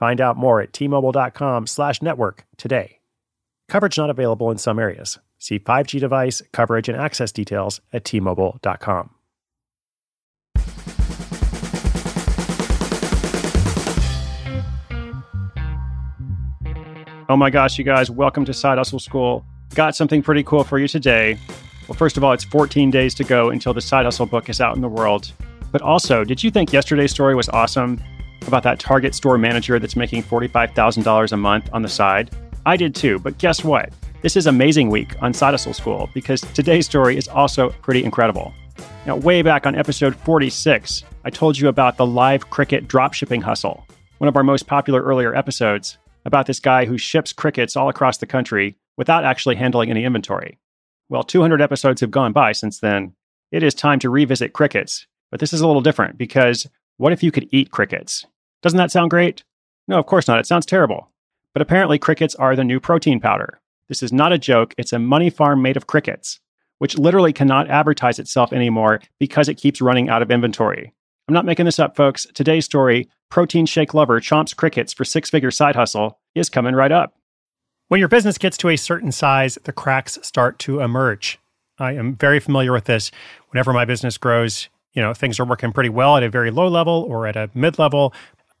Find out more at tmobile.com slash network today. Coverage not available in some areas. See 5G device, coverage, and access details at tmobile.com. Oh my gosh, you guys, welcome to Side Hustle School. Got something pretty cool for you today. Well, first of all, it's 14 days to go until the Side Hustle book is out in the world. But also, did you think yesterday's story was awesome? About that Target store manager that's making $45,000 a month on the side. I did too, but guess what? This is amazing week on Side Hustle School because today's story is also pretty incredible. Now, way back on episode 46, I told you about the live cricket dropshipping hustle, one of our most popular earlier episodes about this guy who ships crickets all across the country without actually handling any inventory. Well, 200 episodes have gone by since then. It is time to revisit crickets, but this is a little different because what if you could eat crickets? Doesn't that sound great? No, of course not. It sounds terrible. But apparently, crickets are the new protein powder. This is not a joke. It's a money farm made of crickets, which literally cannot advertise itself anymore because it keeps running out of inventory. I'm not making this up, folks. Today's story Protein Shake Lover chomps crickets for six figure side hustle is coming right up. When your business gets to a certain size, the cracks start to emerge. I am very familiar with this. Whenever my business grows, you know, things are working pretty well at a very low level or at a mid level.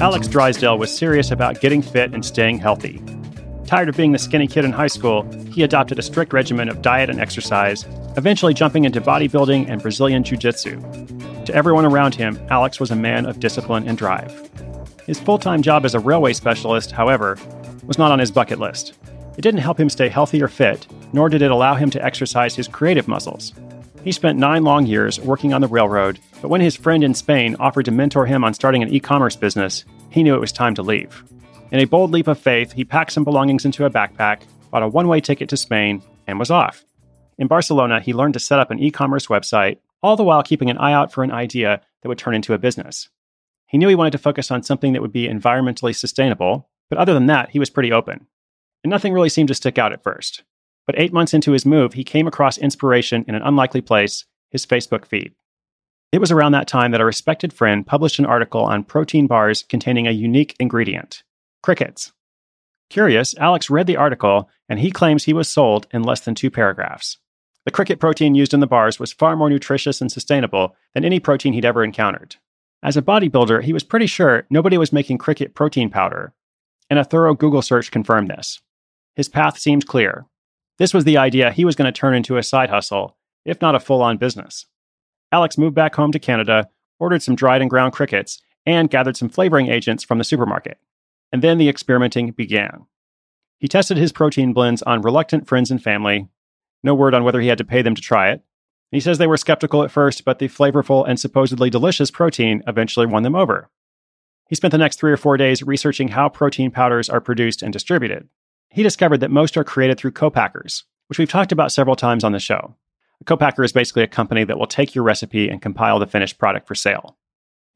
Alex Drysdale was serious about getting fit and staying healthy. Tired of being the skinny kid in high school, he adopted a strict regimen of diet and exercise, eventually jumping into bodybuilding and Brazilian Jiu Jitsu. To everyone around him, Alex was a man of discipline and drive. His full time job as a railway specialist, however, was not on his bucket list. It didn't help him stay healthy or fit, nor did it allow him to exercise his creative muscles. He spent nine long years working on the railroad, but when his friend in Spain offered to mentor him on starting an e commerce business, he knew it was time to leave. In a bold leap of faith, he packed some belongings into a backpack, bought a one way ticket to Spain, and was off. In Barcelona, he learned to set up an e commerce website, all the while keeping an eye out for an idea that would turn into a business. He knew he wanted to focus on something that would be environmentally sustainable, but other than that, he was pretty open and nothing really seemed to stick out at first. But eight months into his move, he came across inspiration in an unlikely place his Facebook feed. It was around that time that a respected friend published an article on protein bars containing a unique ingredient crickets. Curious, Alex read the article and he claims he was sold in less than two paragraphs. The cricket protein used in the bars was far more nutritious and sustainable than any protein he'd ever encountered. As a bodybuilder, he was pretty sure nobody was making cricket protein powder, and a thorough Google search confirmed this. His path seemed clear. This was the idea he was going to turn into a side hustle, if not a full on business. Alex moved back home to Canada, ordered some dried and ground crickets, and gathered some flavoring agents from the supermarket. And then the experimenting began. He tested his protein blends on reluctant friends and family. No word on whether he had to pay them to try it. He says they were skeptical at first, but the flavorful and supposedly delicious protein eventually won them over. He spent the next three or four days researching how protein powders are produced and distributed he discovered that most are created through co-packers, which we've talked about several times on the show. A co-packer is basically a company that will take your recipe and compile the finished product for sale.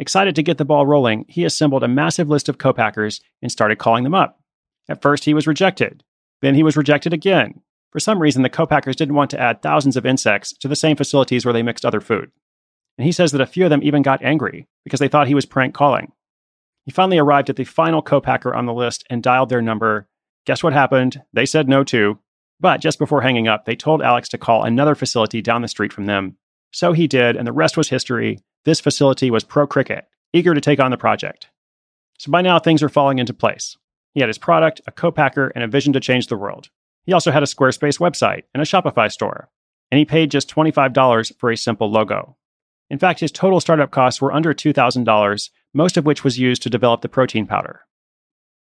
Excited to get the ball rolling, he assembled a massive list of co-packers and started calling them up. At first, he was rejected. Then he was rejected again. For some reason, the co-packers didn't want to add thousands of insects to the same facilities where they mixed other food. And he says that a few of them even got angry because they thought he was prank calling. He finally arrived at the final co-packer on the list and dialed their number. Guess what happened? They said no too. But just before hanging up, they told Alex to call another facility down the street from them. So he did, and the rest was history. This facility was pro cricket, eager to take on the project. So by now, things are falling into place. He had his product, a co-packer, and a vision to change the world. He also had a Squarespace website and a Shopify store, and he paid just $25 for a simple logo. In fact, his total startup costs were under $2,000, most of which was used to develop the protein powder.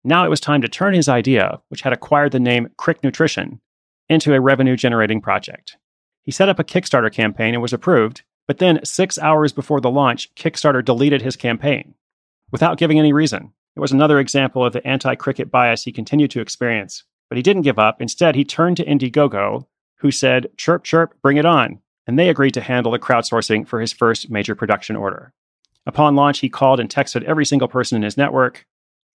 Now it was time to turn his idea, which had acquired the name Crik Nutrition, into a revenue generating project. He set up a Kickstarter campaign and was approved, but then, six hours before the launch, Kickstarter deleted his campaign without giving any reason. It was another example of the anti cricket bias he continued to experience. But he didn't give up. Instead, he turned to Indiegogo, who said, Chirp, chirp, bring it on. And they agreed to handle the crowdsourcing for his first major production order. Upon launch, he called and texted every single person in his network.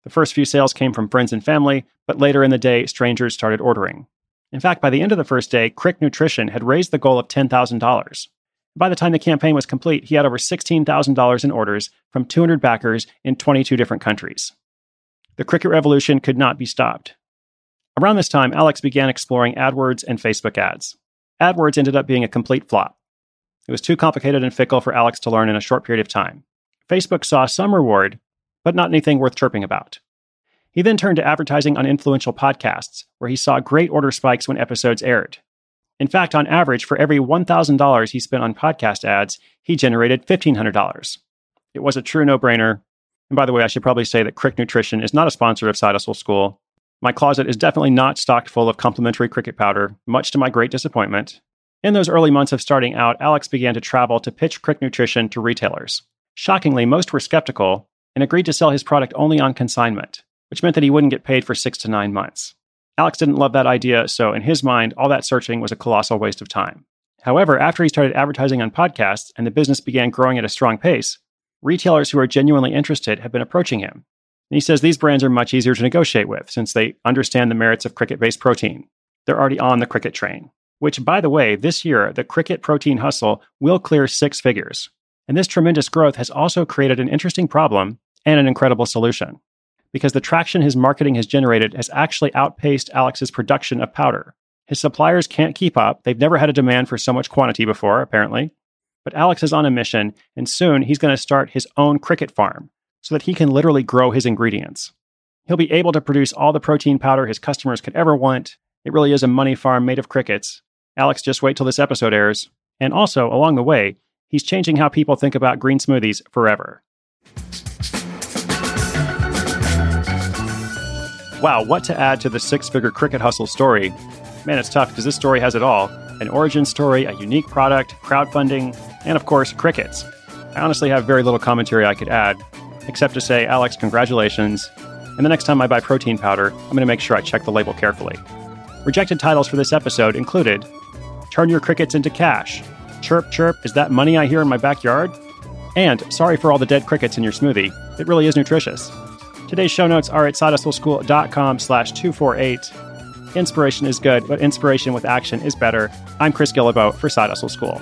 The first few sales came from friends and family, but later in the day, strangers started ordering. In fact, by the end of the first day, Crik Nutrition had raised the goal of $10,000. By the time the campaign was complete, he had over $16,000 in orders from 200 backers in 22 different countries. The cricket revolution could not be stopped. Around this time, Alex began exploring AdWords and Facebook ads. AdWords ended up being a complete flop. It was too complicated and fickle for Alex to learn in a short period of time. Facebook saw some reward, but not anything worth chirping about. He then turned to advertising on influential podcasts, where he saw great order spikes when episodes aired. In fact, on average, for every $1,000 he spent on podcast ads, he generated $1,500. It was a true no brainer. And by the way, I should probably say that Crik Nutrition is not a sponsor of Side Hustle School. My closet is definitely not stocked full of complimentary cricket powder, much to my great disappointment. In those early months of starting out, Alex began to travel to pitch Crik Nutrition to retailers. Shockingly, most were skeptical and agreed to sell his product only on consignment, which meant that he wouldn't get paid for six to nine months. Alex didn't love that idea, so in his mind, all that searching was a colossal waste of time. However, after he started advertising on podcasts and the business began growing at a strong pace, retailers who are genuinely interested have been approaching him. And he says these brands are much easier to negotiate with since they understand the merits of cricket based protein. They're already on the cricket train, which, by the way, this year, the cricket protein hustle will clear six figures. And this tremendous growth has also created an interesting problem and an incredible solution because the traction his marketing has generated has actually outpaced Alex's production of powder. His suppliers can't keep up. They've never had a demand for so much quantity before, apparently. But Alex is on a mission, and soon he's going to start his own cricket farm so that he can literally grow his ingredients. He'll be able to produce all the protein powder his customers could ever want. It really is a money farm made of crickets. Alex, just wait till this episode airs. And also, along the way, he's changing how people think about green smoothies forever. Wow, what to add to the six figure cricket hustle story? Man, it's tough because this story has it all an origin story, a unique product, crowdfunding, and of course, crickets. I honestly have very little commentary I could add, except to say, Alex, congratulations. And the next time I buy protein powder, I'm going to make sure I check the label carefully. Rejected titles for this episode included Turn Your Crickets into Cash, Chirp Chirp, is that money I hear in my backyard? And sorry for all the dead crickets in your smoothie. It really is nutritious. Today's show notes are at sidehustleschool.com slash 248. Inspiration is good, but inspiration with action is better. I'm Chris Guillebeau for Side Hustle School.